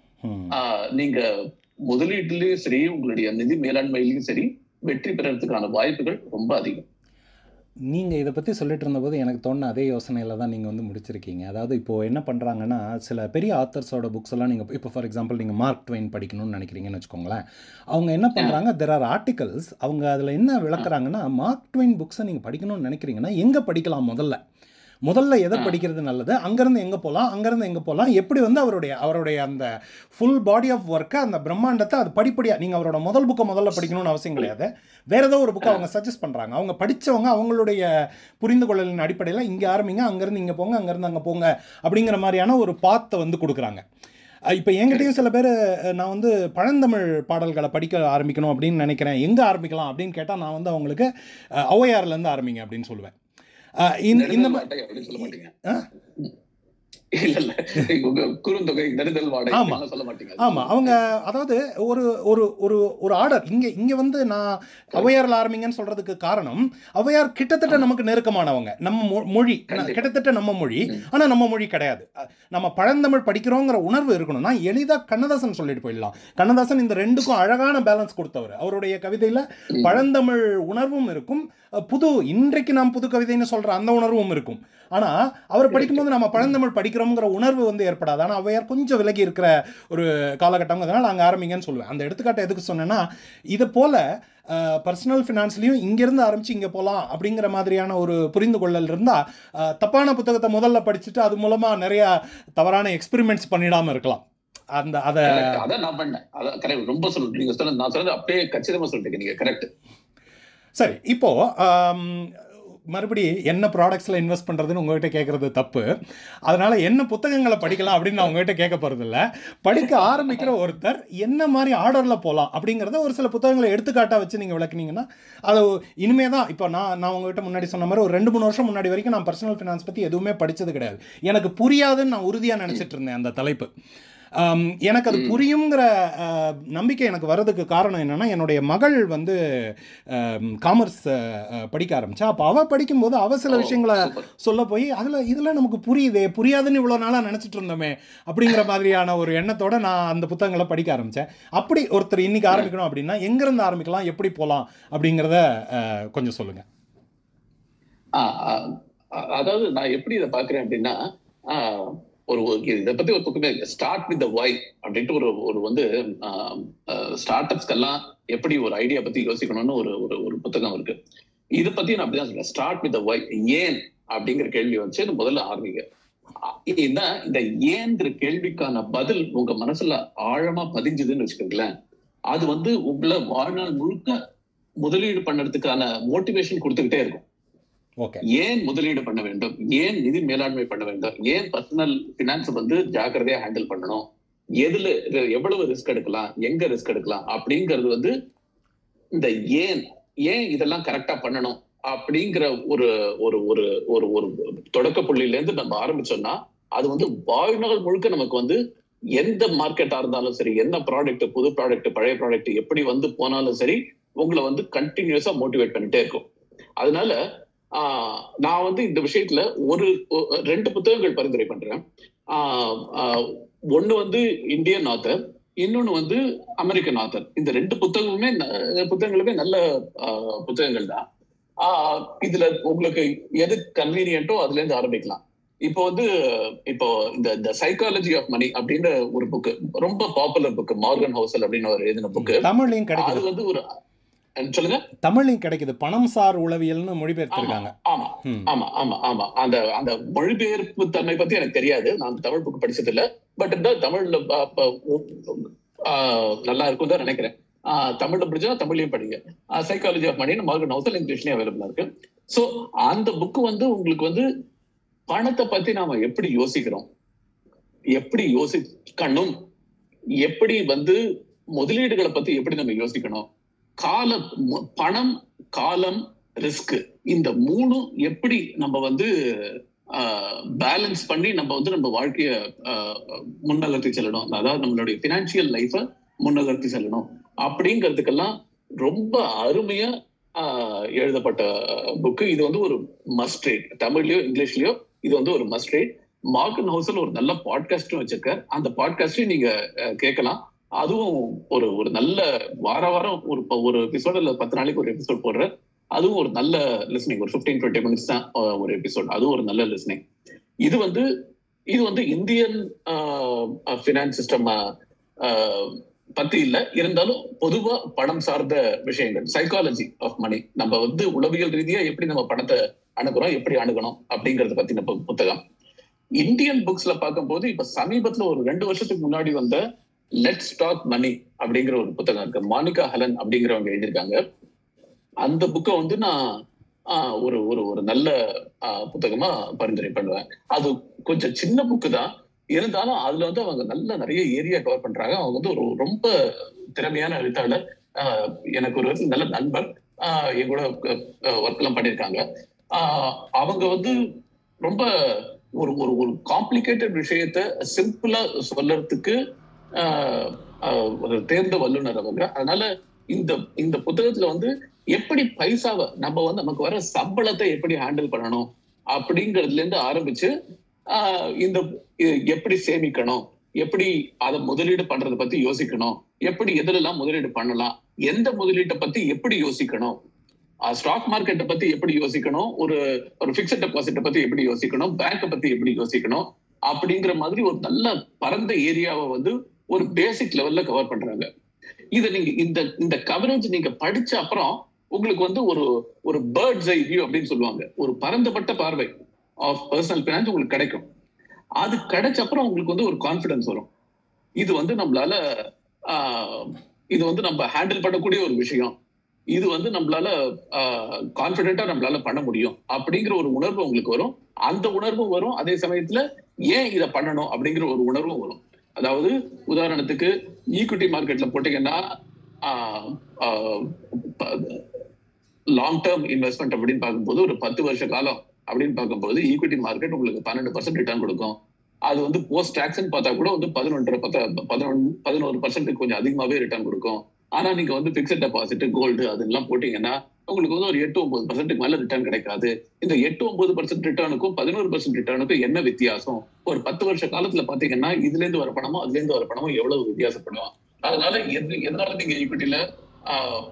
நீங்க முதலீட்டுலயும் சரி உங்களுடைய நிதி மேலாண்மையிலயும் சரி வெற்றி பெறறதுக்கான வாய்ப்புகள் ரொம்ப அதிகம். நீங்கள் இதை பற்றி சொல்லிட்டு இருந்தபோது எனக்கு தோணுன அதே யோசனையில் தான் நீங்கள் வந்து முடிச்சிருக்கீங்க. அதாவது இப்போது என்ன பண்ணுறாங்கன்னா சில பெரிய ஆத்தர்ஸோட புக்ஸ் எல்லாம் நீங்கள் இப்போ ஃபார் எக்ஸாம்பிள் நீங்கள் மார்க் ட்வைன் படிக்கணும்னு நினைக்கிறீங்கன்னு வச்சுக்கோங்களேன். அவங்க என்ன பண்ணுறாங்க தெர் ஆர் ஆர்டிகல்ஸ் அவங்க அதில் என்ன விளக்குறாங்கன்னா மார்க் ட்வைன் புக்ஸை நீங்கள் படிக்கணும்னு நினைக்கிறீங்கன்னா எங்கே படிக்கலாம் முதல்ல? முதல்ல எதை. படிக்கிறது நல்லது? அங்கேருந்து எங்கே போகலாம் அங்கேருந்து எங்கே போகலாம் எப்படி வந்து அவருடைய அவருடைய அந்த ஃபுல் பாடி ஆஃப் ஒர்க்கை அந்த பிரம்மாண்டத்தை அது படிப்படியாக நீங்கள் அவரோட முதல் புக்கை முதல்ல படிக்கணும்னு அவசியம் கிடையாது. வேற ஏதோ ஒரு புக்கை அவங்க சஜஸ்ட் பண்ணுறாங்க அவங்க படித்தவங்க அவங்களுடைய புரிந்து கொள்ளலின் அடிப்படையில் இங்கே ஆரம்பிங்க அங்கேருந்து இங்கே போங்க அங்கேருந்து அங்கே போங்க அப்படிங்கிற மாதிரியான ஒரு பாத்தை வந்து கொடுக்குறாங்க. இப்போ என்கிட்டயும் சில பேர் நான் வந்து பழந்தமிழ் பாடல்களை படிக்க ஆரம்பிக்கணும் அப்படின்னு நினைக்கிறேன். எங்கே ஆரம்பிக்கலாம் அப்படின்னு கேட்டால் நான் வந்து அவங்களுக்கு ஔவையார்லேருந்து ஆரம்பிங்க அப்படின்னு சொல்லுவேன். இந்த இந்த இல்ல இல்ல. நீங்க உங்க குறுந்தொகை நெடுதல் வாடகை ஆமா. சொல்ல மாட்டீங்க. அவங்க அதாவது ஒரு ஒரு ஒரு ஒரு ஆர்டர் இங்கே இங்கே வந்து நான் ஔவையாரில் ஆரம்பிங்கன்னு சொல்கிறதுக்கு காரணம் ஔவையார் கிட்டத்தட்ட நமக்கு நெருக்கமானவங்க. நம்ம மொழி. கிட்டத்தட்ட நம்ம மொழி. ம். ஆனால் நம்ம மொழி கிடையாது. நம்ம பழந்தமிழ் படிக்கிறோங்கிற உணர்வு இருக்கணும்னா எளிதாக கண்ணதாசன் சொல்லிட்டு போயிடலாம். கண்ணதாசன் இந்த ரெண்டுக்கும் அழகான பேலன்ஸ் கொடுத்தவர். அவருடைய கவிதையில். பழந்தமிழ் உணர்வும் இருக்கும். புது இன்றைக்கு நாம் புது கவிதைன்னு சொல்கிற அந்த உணர்வும் இருக்கும். ஆனால் அவர் படிக்கும்போது நம்ம பழந்தமிழ் படிக்கிறோம் ஆரம்பிக்கிறோங்கிற உணர்வு வந்து ஏற்படாது. ஆனால் அவையார் கொஞ்சம் விலகி இருக்கிற ஒரு காலகட்டங்கிறதுனால அங்கே ஆரம்பிங்கன்னு சொல்லுவேன். அந்த எடுத்துக்காட்டை எதுக்கு சொன்னேன்னா இதை போல் பர்சனல் ஃபினான்ஸ்லையும் இங்கேருந்து ஆரம்பித்து இங்கே போகலாம் அப்படிங்கிற மாதிரியான ஒரு புரிந்து கொள்ளல் இருந்தால் தப்பான புத்தகத்தை முதல்ல படிச்சுட்டு அது மூலமாக நிறையா தவறான எக்ஸ்பெரிமெண்ட்ஸ் பண்ணிடாமல் இருக்கலாம். அந்த அதை. அதான் நான் பண்ணேன். அதான் கரெக்ட் ரொம்ப சொல்லிட்டு நீங்க சொன்னது நான் சொன்னது அப்படியே கச்சிதமா சொல்லிட்டீங்க நீங்க கரெக்ட் சரி இப்போ ஆம், மறுபடி என்ன ப்ராடக்ட்ஸில் இன்வெஸ்ட் பண்ணுறதுன்னு உங்ககிட்ட கேட்குறது தப்பு. அதனால் என்ன புத்தகங்களை படிக்கலாம் அப்படின்னு நான் உங்ககிட்ட கேட்க போகிறதில்ல படிக்க ஆரம்பிக்கிற ஒருத்தர் என்ன மாதிரி ஆர்டரில் போகலாம் அப்படிங்கிறத ஒரு சில புத்தகங்களை எடுத்துக்காட்டாக வச்சு நீங்கள் விளக்குனீங்கன்னா அது இனிமே தான் இப்போ நான் நான் உங்ககிட்ட முன்னாடி சொன்ன மாதிரி ஒரு ரெண்டு மூணு வருஷம் முன்னாடி வரைக்கும் நான் பர்சனல் ஃபினான்ஸ் பற்றி எதுவுமே படித்தது கிடையாது. எனக்கு புரியாதுன்னு நான் உறுதியாக நினச்சிட்டு இருந்தேன் அந்த தலைப்பு. எனக்கு அது. புரியுங்கிற நம்பிக்கை எனக்கு வர்றதுக்கு காரணம் என்னன்னா என்னுடைய மகள் வந்து காமர்ஸ் படிக்க ஆரம்பிச்சா. அப்போ அவள் படிக்கும்போது அவ சில விஷயங்களை சொல்ல போய் அதில் இதெல்லாம் நமக்கு புரியுதே புரியாதுன்னு இவ்வளோ நாளாக நினச்சிட்டு இருந்தோமே அப்படிங்கிற மாதிரியான ஒரு எண்ணத்தோட நான் அந்த புத்தகங்களை படிக்க ஆரம்பித்தேன் அப்படி ஒருத்தர் இன்னைக்கு ஆரம்பிக்கணும் அப்படின்னா எங்கேருந்து ஆரம்பிக்கலாம் எப்படி போகலாம் அப்படிங்கிறத கொஞ்சம் சொல்லுங்கள் அதாவது நான் எப்படி இதை பாக்குறேன் அப்படின்னா ஒரு இதை. பத்தி ஒரு புக்குமே ஸ்டார்ட் வித் வை அப்படின்ட்டு ஒரு ஒரு வந்து ஸ்டார்ட் அப்ஸ்க்கெல்லாம் எப்படி ஒரு ஐடியா பத்தி யோசிக்கணும்னு ஒரு ஒரு ஒரு புத்தகம் இருக்கு. இதை பத்தி நான் அப்படிதான் சொல்றேன். ஸ்டார்ட் வித் வை ஏன் அப்படிங்கிற கேள்வி வச்சு முதல்ல ஆரம்பிங்க. அ- இந்த ஏங்கிற கேள்விக்கான பதில் உங்க மனசுல ஆழமா பதிஞ்சுதுன்னு வச்சுக்கோங்களேன். அது வந்து உங்களை வாழ்நாள் முழுக்க முதலீடு பண்ணுறதுக்கான மோட்டிவேஷன் கொடுத்துக்கிட்டே இருக்கும். ஏன் முதலீடு பண்ண வேண்டும்? ஏன் நிதி மேலாண்மை பண்ண வேண்டும்? ஏன் பர்சனல் பினான்ஸ் வந்து ஜாக்கிரதையா ஹேண்டில் பண்ணணும்? எதுல எவ்வளவு ரிஸ்க் எடுக்கலாம்? எங்க ரிஸ்க் எடுக்கலாம்? அப்படிங்கிறது வந்து இந்த ஏன் ஏன் இதெல்லாம் கரெக்டா பண்ணணும்? அப்படிங்கிற ஒரு ஒரு ஒரு ஒரு ஒரு தொடக்க புள்ளியில இருந்து நம்ம ஆரம்பிச்சோம்னா அது வந்து வாழ்நாள் முழுக்க நமக்கு வந்து எந்த மார்க்கெட்டா இருந்தாலும் சரி என்ன ப்ராடக்ட் புது ப்ராடக்ட் பழைய ப்ராடக்ட் எப்படி வந்து போனாலும் சரி உங்களை வந்து கண்டினியூஸா மோட்டிவேட் பண்ணிட்டே இருக்கும். அதனால நான் வந்து இந்த விஷயத்துல ஒரு ரெண்டு புத்தகங்கள் பரிந்துரை பண்றேன். ஒண்ணு வந்து இந்தியன் ஆத்தர் இன்னொன்னு வந்து அமெரிக்கன் ஆத்தர். இந்த ரெண்டு புத்தகமுமே புத்தகங்களுமே நல்ல புத்தகங்கள் தான். ஆஹ் இதுல உங்களுக்கு எது கன்வீனியன்ட்டோ அதுல இருந்து ஆரம்பிக்கலாம். இப்போ வந்து இப்போ இந்த த சைக்காலஜி ஆஃப் மணி அப்படின்ற ஒரு புக்கு ரொம்ப பாப்புலர் புக் மார்கன் ஹவுசல் அப்படின்னு ஒரு எழுதின புக்கு அது வந்து ஒரு சொல்லுங்க. தமிழ்லையும் கிடைக்குது. பணம் சார் உளவியல்னு மொழிபெயர்த்திருக்காங்க. ஆமா ஆமா ஆமா ஆமா அந்த அந்த மொழிபெயர்ப்பு தன்மை பத்தி எனக்கு தெரியாது. நான் தமிழ் புக் படிச்சது இல்ல பட் இந்த தமிழ்ல நல்லா இருக்கும் தான் நினைக்கிறேன். தமிழ்ல படிச்சா தமிழ்லயும் படிங்க. Psychology of money Morgan Housel இங்கிலீஷ்லயும் அவைலபிளா இருக்கு. சோ அந்த புக் வந்து உங்களுக்கு வந்து பணத்தை பத்தி நாம எப்படி யோசிக்கிறோம்? எப்படி யோசிக்கணும்? எப்படி வந்து முதலீடுகளை பத்தி எப்படி நம்ம யோசிக்கணும்? காலம் பணம் காலம் ரிஸ்க் இந்த மூணும் எப்படி நம்ம வந்து பேலன்ஸ் பண்ணி நம்ம வந்து நம்ம வாழ்க்கைய முன்னகர்த்தி செல்லணும். அதாவது நம்மளுடைய பினான்சியல் லைஃப முன்னகர்த்தி செல்லணும். அப்படிங்கிறதுக்கெல்லாம் ரொம்ப அருமையா எழுதப்பட்ட புக்கு இது வந்து ஒரு மஸ்ட் ரீட் தமிழ்லயோ இங்கிலீஷ்லயோ இது வந்து ஒரு மஸ்ட் மார்க்கன் மார்கன் ஹவுஸ்ல ஒரு நல்ல பாட்காஸ்டும் வச்சிருக்க அந்த பாட்காஸ்டையும் நீங்க கேட்கலாம். அதுவும் ஒரு ஒரு நல்ல வார வாரம் ஒரு ஒரு எபிசோட் இல்ல பத்து நாளைக்கு ஒரு எபிசோட் போடுற அதுவும் ஒரு நல்ல லிஸ்னிங் ஒரு 15 டுவெண்ட்டி மினிட்ஸ் தான் ஒரு எபிசோட் அதுவும் ஒரு நல்ல லிஸ்னிங் இது வந்து இது வந்து இந்தியன் ஃபினான்ஸ் சிஸ்டம் பத்தி இல்ல. இருந்தாலும் பொதுவா பணம் சார்ந்த விஷயங்கள் சைக்காலஜி ஆஃப் மணி நம்ம வந்து உளவியல் ரீதியா எப்படி நம்ம பணத்தை அணுகுறோம் எப்படி அணுகணும் அப்படிங்கறத பத்தி நம்ம புத்தகம். இந்தியன் புக்ஸ்ல பார்க்கும்போது இப்ப சமீபத்துல ஒரு ரெண்டு வருஷத்துக்கு முன்னாடி வந்த லெட்ஸ் டாக் மணி அப்படிங்கிற ஒரு புத்தகம் இருக்கு. மானிகா ஹலன் அப்படிங்கிறவங்க எழுதியிருக்காங்க. அந்த புக்கை வந்து நான் ஒரு ஒரு ஒரு நல்ல புத்தகமா பரிந்துரை பண்ணுவேன். அது கொஞ்சம் சின்ன புக்கு தான். இருந்தாலும் அதுல வந்து அவங்க நல்ல நிறைய ஏரியா கவர் பண்றாங்க. அவங்க வந்து ஒரு ரொம்ப திறமையான எழுத்தாளர். எனக்கு ஒரு நல்ல நண்பர். என் கூட ஒர்க் எல்லாம் பண்ணியிருக்காங்க. அவங்க வந்து ரொம்ப ஒரு ஒரு ஒரு காம்ப்ளிகேட்டட் விஷயத்த சிம்பிளா சொல்றதுக்கு ஒரு தேர்ந்த வல்லுனர் அவங்க. அதனால இந்த இந்த புத்தகத்துல வந்து எப்படி பைசாவை நம்ம வந்து நமக்கு வர சம்பளத்தை எப்படி ஹேண்டில் பண்ணணும் அப்படிங்கறதுல இருந்து ஆரம்பிச்சு ஆஹ், இந்த எப்படி சேமிக்கணும் எப்படி அதை முதலீடு பண்றத பத்தி யோசிக்கணும் எப்படி எதுலெல்லாம் முதலீடு பண்ணலாம் எந்த முதலீட்டை பத்தி எப்படி யோசிக்கணும் ஸ்டாக் மார்க்கெட்டை பத்தி எப்படி யோசிக்கணும் ஒரு ஒரு பிக்சட் டெபாசிட்டை பத்தி எப்படி யோசிக்கணும் பேங்கை பத்தி எப்படி யோசிக்கணும் அப்படிங்கிற மாதிரி ஒரு நல்ல பரந்த ஏரியாவை வந்து ஒரு பேசிக் லெவல்ல கவர் பண்றாங்க. இதை நீங்க இந்த இந்த கவரேஜ் நீங்க படிச்ச அப்புறம் உங்களுக்கு வந்து ஒரு ஒரு பேர்ட்ஸ் ஐ வியூ அப்படின்னு சொல்லுவாங்க. ஒரு பரந்தப்பட்ட பார்வை ஆஃப் பர்சனல் பினான்ஸ் உங்களுக்கு கிடைக்கும். அது கிடைச்ச அப்புறம் உங்களுக்கு வந்து ஒரு கான்பிடன்ஸ் வரும். இது வந்து நம்மளால ஆஹ், இது வந்து நம்ம ஹேண்டில் பண்ணக்கூடிய ஒரு விஷயம். இது வந்து நம்மளால கான்பிடென்டா நம்மளால பண்ண முடியும். அப்படிங்கிற ஒரு உணர்வு உங்களுக்கு வரும். அந்த உணர்வும் வரும். அதே சமயத்துல ஏன் இதை பண்ணணும் அப்படிங்கிற ஒரு உணர்வும் வரும். அதாவது உதாரணத்துக்கு ஈக்விட்டி மார்க்கெட்ல போட்டீங்கன்னா லாங் டேர்ம் இன்வெஸ்ட்மெண்ட் அப்படின்னு பார்க்கும்போது ஒரு பத்து வருஷ காலம் அப்படின்னு பார்க்கும்போது ஈக்விட்டி மார்க்கெட் உங்களுக்கு பன்னெண்டு பர்சன்ட் ரிட்டர்ன் கொடுக்கும். அது வந்து போஸ்ட் டாக்ஸ்ன்னு பார்த்தா கூட வந்து பதினொன்றரை பத்த பதினொன்று பதினோரு பர்சன்ட் கொஞ்சம் அதிகமாவே ரிட்டர்ன் கொடுக்கும். ஆனா நீங்க வந்து பிக்சட் டெபாசிட் கோல்டு அதெல்லாம் போட்டீங்கன்னா உங்களுக்கு வந்து ஒரு எட்டு ஒன்பது பர்சன்ட்டுக்கு மேல ரிட்டர்ன் கிடைக்காது. இந்த எட்டு ஒன்பது பர்சன்ட் ரிட்டர்னுக்கும் பதினோரு பர்சன்ட் ரிட்டர்னுக்கும் என்ன வித்தியாசம்? ஒரு பத்து வருஷ காலத்துல பாத்தீங்கன்னா இதுல இருந்து வர பணமோ அதுல இருந்து வர பணமோ எவ்வளவு வித்தியாசப்படும் அதனால எதனால நீங்க ஈக்விட்டில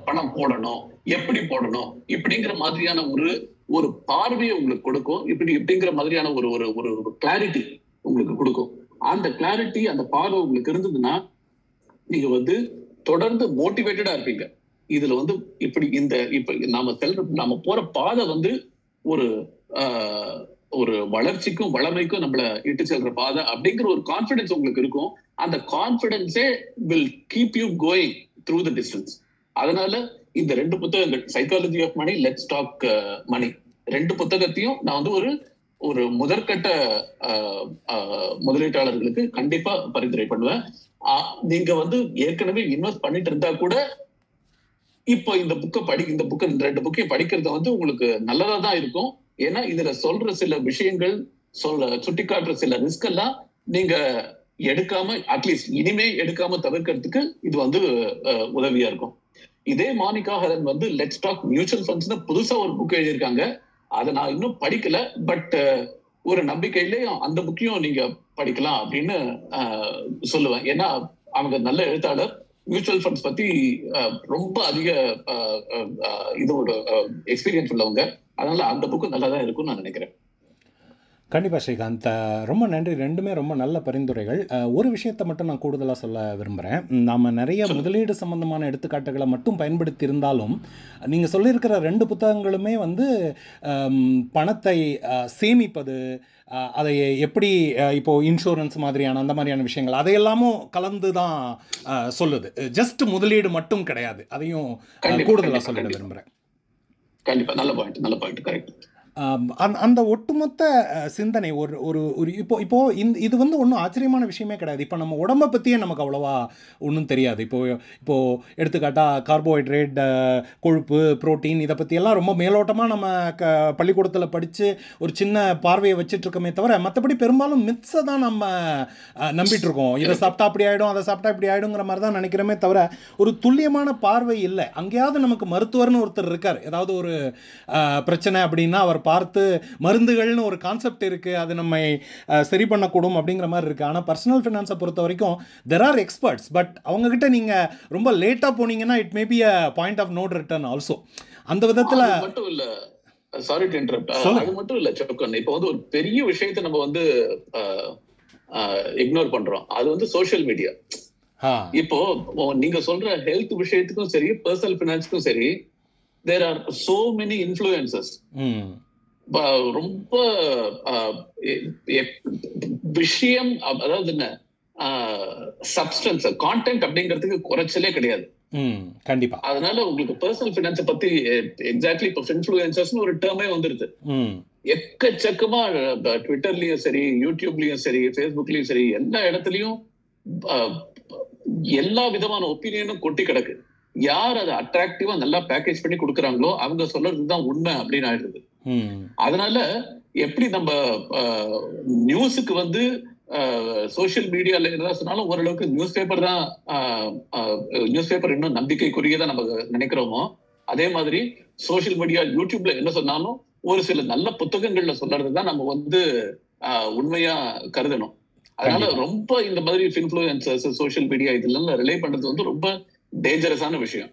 பணம் போடணும்? எப்படி போடணும்? இப்படிங்கிற மாதிரியான ஒரு ஒரு பார்வையை உங்களுக்கு கொடுக்கும். இப்படி இப்படிங்கிற மாதிரியான ஒரு ஒரு ஒரு ஒரு கிளாரிட்டி உங்களுக்கு கொடுக்கும். அந்த கிளாரிட்டி அந்த பார்வை உங்களுக்கு இருந்ததுன்னா நீங்க வந்து தொடர்ந்து மோட்டிவேட்டடா இருப்பீங்க. இதுல வந்து இப்படி இந்த இப்ப நாம செல்ற நாம போற பாதை வந்து ஒரு ஒரு வளர்ச்சிக்கும் வளமைக்கும் நம்மள இட்டு செல்ற பாதை அப்படிங்கிற ஒரு கான்பிடன்ஸ் உங்களுக்கு இருக்கும். அந்த கான்பிடன்ஸே will keep you going through the distance அதனால இந்த ரெண்டு புத்தகங்கள் psychology of money let's talk money ரெண்டு புத்தகத்தையும் நான் வந்து ஒரு ஒரு முதற்கட்ட முதலீட்டாளர்களுக்கு கண்டிப்பா பரிந்துரை பண்ணுவேன். நீங்க வந்து ஏற்கனவே இன்வெஸ்ட் பண்ணிட்டு இருந்தா கூட இப்போ இந்த புக்கை படி இந்த புக்கை இந்த ரெண்டு புக்கையும் படிக்கிறது வந்து உங்களுக்கு நல்லதா தான் இருக்கும். ஏன்னா இதுல சொல்ற சில விஷயங்கள் சொல்ல சுட்டி காட்டுற சில ரிஸ்க் எல்லாம் நீங்க எடுக்காம அட்லீஸ்ட் இனிமே எடுக்காம தவிர்க்கிறதுக்கு இது வந்து உதவியா இருக்கும். இதே மானிகா ஹரன் வந்து லெட்ஸ் டாக் மியூச்சுவல் ஃபண்ட்ஸ்னு புதுசா ஒரு புக் எழுதியிருக்காங்க. அதை நான் இன்னும் படிக்கல பட் ஒரு நம்பிக்கையிலேயும் அந்த புக்கையும் நீங்க படிக்கலாம் அப்படின்னு சொல்லுவேன். ஏன்னா அவங்க நல்ல எழுத்தாளர். மியூச்சுவல் ஃபண்ட்ஸ் பத்தி ரொம்ப அதிக அஹ், ஒரு அஹ், இதோட எக்ஸ்பீரியன்ஸ் உள்ளவங்க. அதனால அந்த புக்கு நல்லா தான் இருக்கும்னு நான் நினைக்கிறேன். கண்டிப்பாக ஸ்ரீகாந்த். ரொம்ப நன்றி. ரெண்டுமே ரொம்ப நல்ல பரிந்துரைகள். ஒரு விஷயத்தை மட்டும் நான் கூடுதலாக சொல்ல விரும்புகிறேன் நாம் நிறைய முதலீடு சம்பந்தமான எடுத்துக்காட்டுகளை மட்டும் பயன்படுத்தி இருந்தாலும் நீங்கள் சொல்லியிருக்கிற ரெண்டு புத்தகங்களுமே வந்து பணத்தை சேமிப்பது அதை எப்படி அஹ், இப்போ இன்சூரன்ஸ் மாதிரியான அந்த மாதிரியான விஷயங்கள் அதையெல்லாமும் கலந்து தான் சொல்லுது. ஜஸ்ட் முதலீடு மட்டும் கிடையாது. அதையும் கூடுதலாக சொல்லிட. விரும்புகிறேன் கண்டிப்பா நல்ல பாயிண்ட் நல்ல பாயிண்ட் கரெக்ட் அந்த அந்த ஒட்டுமொத்த சிந்தனை ஒரு ஒரு ஒரு இப்போ இப்போ இந்த இது வந்து ஒன்றும் ஆச்சரியமான விஷயமே கிடையாது. இப்போ நம்ம உடம்பை பற்றியே நமக்கு அவ்வளோவா ஒன்றும் தெரியாது. இப்போ இப்போ எடுத்துக்காட்டா கார்போஹைட்ரேட் கொழுப்பு புரோட்டீன் இதை பற்றியெல்லாம் ரொம்ப மேலோட்டமாக நம்ம க பள்ளிக்கூடத்தில் படித்து ஒரு சின்ன பார்வையை வச்சுட்டு இருக்கோமே தவிர மற்றபடி பெரும்பாலும் மித்ஸை தான் நம்ம நம்பிட்டு இருக்கோம் இதை சாப்பிட்டா அப்படி ஆகிடும் அதை சாப்பிட்டா இப்படி ஆகிடுங்கிற மாதிரி தான் நினைக்கிறோமே தவிர ஒரு துல்லியமான பார்வை இல்லை. அங்கேயாவது நமக்கு மருத்துவர்னு ஒருத்தர் இருக்கார். ஏதாவது ஒரு பிரச்சனை அப்படின்னா அவர் பார்த்து மருந்துகள்னு ஒரு கான்செப்ட் இருக்குது அது நம்மை சரி பண்ணக்கூடும் அப்படிங்கிற மாதிரி இருக்குது ஆனால் பர்சனல் ஃபினான்ஸை பொறுத்த வரைக்கும் தெர் ஆர் எக்ஸ்பர்ட்ஸ் பட் அவங்கக்கிட்ட நீங்கள் ரொம்ப லேட்டாக போனீங்கன்னா it may be a point of no return also அந்த விதத்தில் மட்டும் இல்ல. Sorry to interrupt. அது மட்டும் இல்ல சொக்கன் இப்ப வந்து ஒரு பெரிய விஷயத்தை நம்ம வந்து இக்னோர் பண்றோம். அது வந்து சோஷியல் மீடியா இப்போ நீங்க சொல்ற ஹெல்த் விஷயத்துக்கும் சரி பர்சனல் பினான்ஸ்க்கும் சரி there are so many influencers ரொம்ப விஷயம் அதாவது என்ன சப்ஸ்டன்ஸ் கான்டென்ட் அப்படிங்கிறதுக்கு குறைச்சலே கிடையாது. ம் கண்டிப்பாக அதனால உங்களுக்கு பர்சனல் பினான்ஸை பத்தி எக்ஸாக்ட்லி இப்போ இன்ஃபுளுசர்ஸ்னு ஒரு டேர்மே வந்துருது. எக்கச்சக்கமா ட்விட்டர்லயும் சரி யூடியூப்லயும் சரி ஃபேஸ்புக்லயும் சரி எல்லா இடத்துலயும் எல்லா விதமான ஒப்பீனியனும் கொட்டி கிடக்கு. யார் அதை அட்ராக்டிவா நல்லா பேக்கேஜ் பண்ணி கொடுக்குறாங்களோ அவங்க சொல்றதுதான் உண்மை அப்படின்னு ஆயிடுது. அதனால எப்படி நம்ம நியூஸுக்கு வந்து சோஷியல் மீடியால என்ன சொன்னாலும் ஓரளவுக்கு நியூஸ் பேப்பர் தான் நியூஸ் பேப்பர் இன்னும் நம்பிக்கைக்குரியதா நம்ம நினைக்கிறோமோ அதே மாதிரி சோஷியல் மீடியா யூடியூப்ல என்ன சொன்னாலும் ஒரு சில நல்ல புத்தகங்கள்ல சொல்றதுதான் நம்ம வந்து உண்மையா கருதணும். அதனால. ரொம்ப இந்த மாதிரி இன்ஃபுளுசர்ஸ் சோஷியல் மீடியா இதெல்லாம் ரிலே பண்றது வந்து ரொம்ப டேஞ்சரஸான விஷயம்.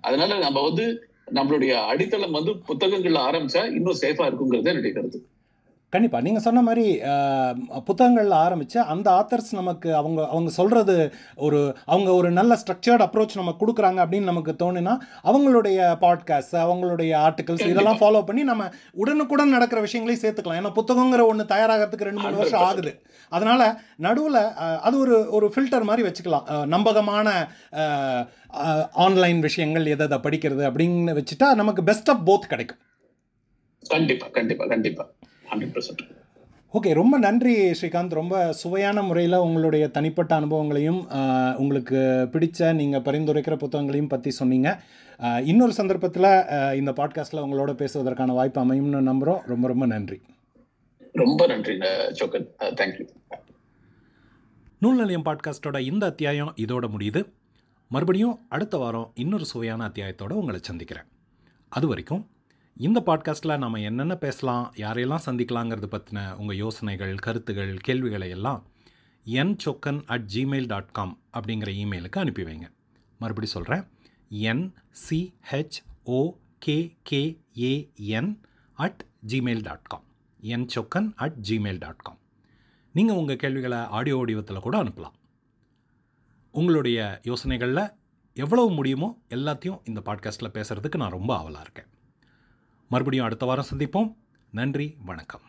அதனால நம்ம வந்து நம்மளுடைய அடித்தளம் வந்து புத்தகங்கள்ல ஆரம்பிச்சா இன்னும் சேஃபா இருக்குங்கிறது என்னுடைய கருத்து. கண்டிப்பாக நீங்கள் சொன்ன மாதிரி புத்தகங்கள்ல ஆரம்பித்து அந்த ஆத்தர்ஸ் நமக்கு அவங்க அவங்க சொல்கிறது ஒரு அவங்க ஒரு நல்ல ஸ்ட்ரக்சர்ட் அப்ரோச் நமக்கு கொடுக்குறாங்க அப்படின்னு நமக்கு தோணுனா அவங்களுடைய பாட்காஸ்ட் அவங்களுடைய ஆர்டிகல்ஸ் இதெல்லாம் ஃபாலோ பண்ணி நம்ம உடனுக்குடன் நடக்கிற விஷயங்களையும் சேர்த்துக்கலாம். ஏன்னா புத்தகங்கிற ஒன்று தயாராகிறதுக்கு ரெண்டு மூணு வருஷம் ஆகுது. அதனால் நடுவில் அது ஒரு ஒரு ஃபில்டர் மாதிரி வச்சுக்கலாம். நம்பகமான ஆன்லைன் விஷயங்கள் எதை எதை படிக்கிறது அப்படின்னு வச்சுட்டா நமக்கு பெஸ்ட் ஆஃப் போத் கிடைக்கும். கண்டிப்பா கண்டிப்பா கண்டிப்பா. ஹண்ட்ரட் பர்சன்ட் ஓகே ரொம்ப நன்றி ஸ்ரீகாந்த். ரொம்ப சுவையான முறையில் உங்களுடைய தனிப்பட்ட அனுபவங்களையும் உங்களுக்கு பிடிச்ச நீங்கள் பரிந்துரைக்கிற புத்தகங்களையும் பற்றி சொன்னீங்க. இன்னொரு சந்தர்ப்பத்தில் இந்த பாட்காஸ்ட்டில் உங்களோட பேசுவதற்கான வாய்ப்பு அமையும்னு நம்புகிறோம் ரொம்ப ரொம்ப நன்றி. ரொம்ப நன்றி சோக்கன் தேங்க்யூ நூல் நிலையம் பாட்காஸ்ட்டோட இந்த அத்தியாயம் இதோட முடியுது. மறுபடியும் அடுத்த வாரம் இன்னொரு சுவையான அத்தியாயத்தோட உங்களை சந்திக்கிறேன். அது வரைக்கும் இந்த பாட்காஸ்ட்டில் நம்ம என்னென்ன பேசலாம் யாரையெல்லாம் சந்திக்கலாங்கிறது பற்றின உங்கள் யோசனைகள் கருத்துகள் கேள்விகளை எல்லாம் என் Chokkan at Gmail dot com அப்படிங்கிற இமெயிலுக்கு அனுப்பி வைங்க. மறுபடி சொல்கிறேன் என் சிஹெச்ஓகேகேஏஎன் at Gmail dot com N Chokkan at Gmail dot com நீங்கள் உங்கள் கேள்விகளை ஆடியோ வடிவத்தில் கூட அனுப்பலாம். உங்களுடைய யோசனைகளில் எவ்வளவு முடியுமோ எல்லாத்தையும் இந்த பாட்காஸ்ட்டில் பேசுகிறதுக்கு நான் ரொம்ப ஆவலாக இருக்கேன். மறுபடியும் அடுத்த வாரம் சந்திப்போம். நன்றி வணக்கம்.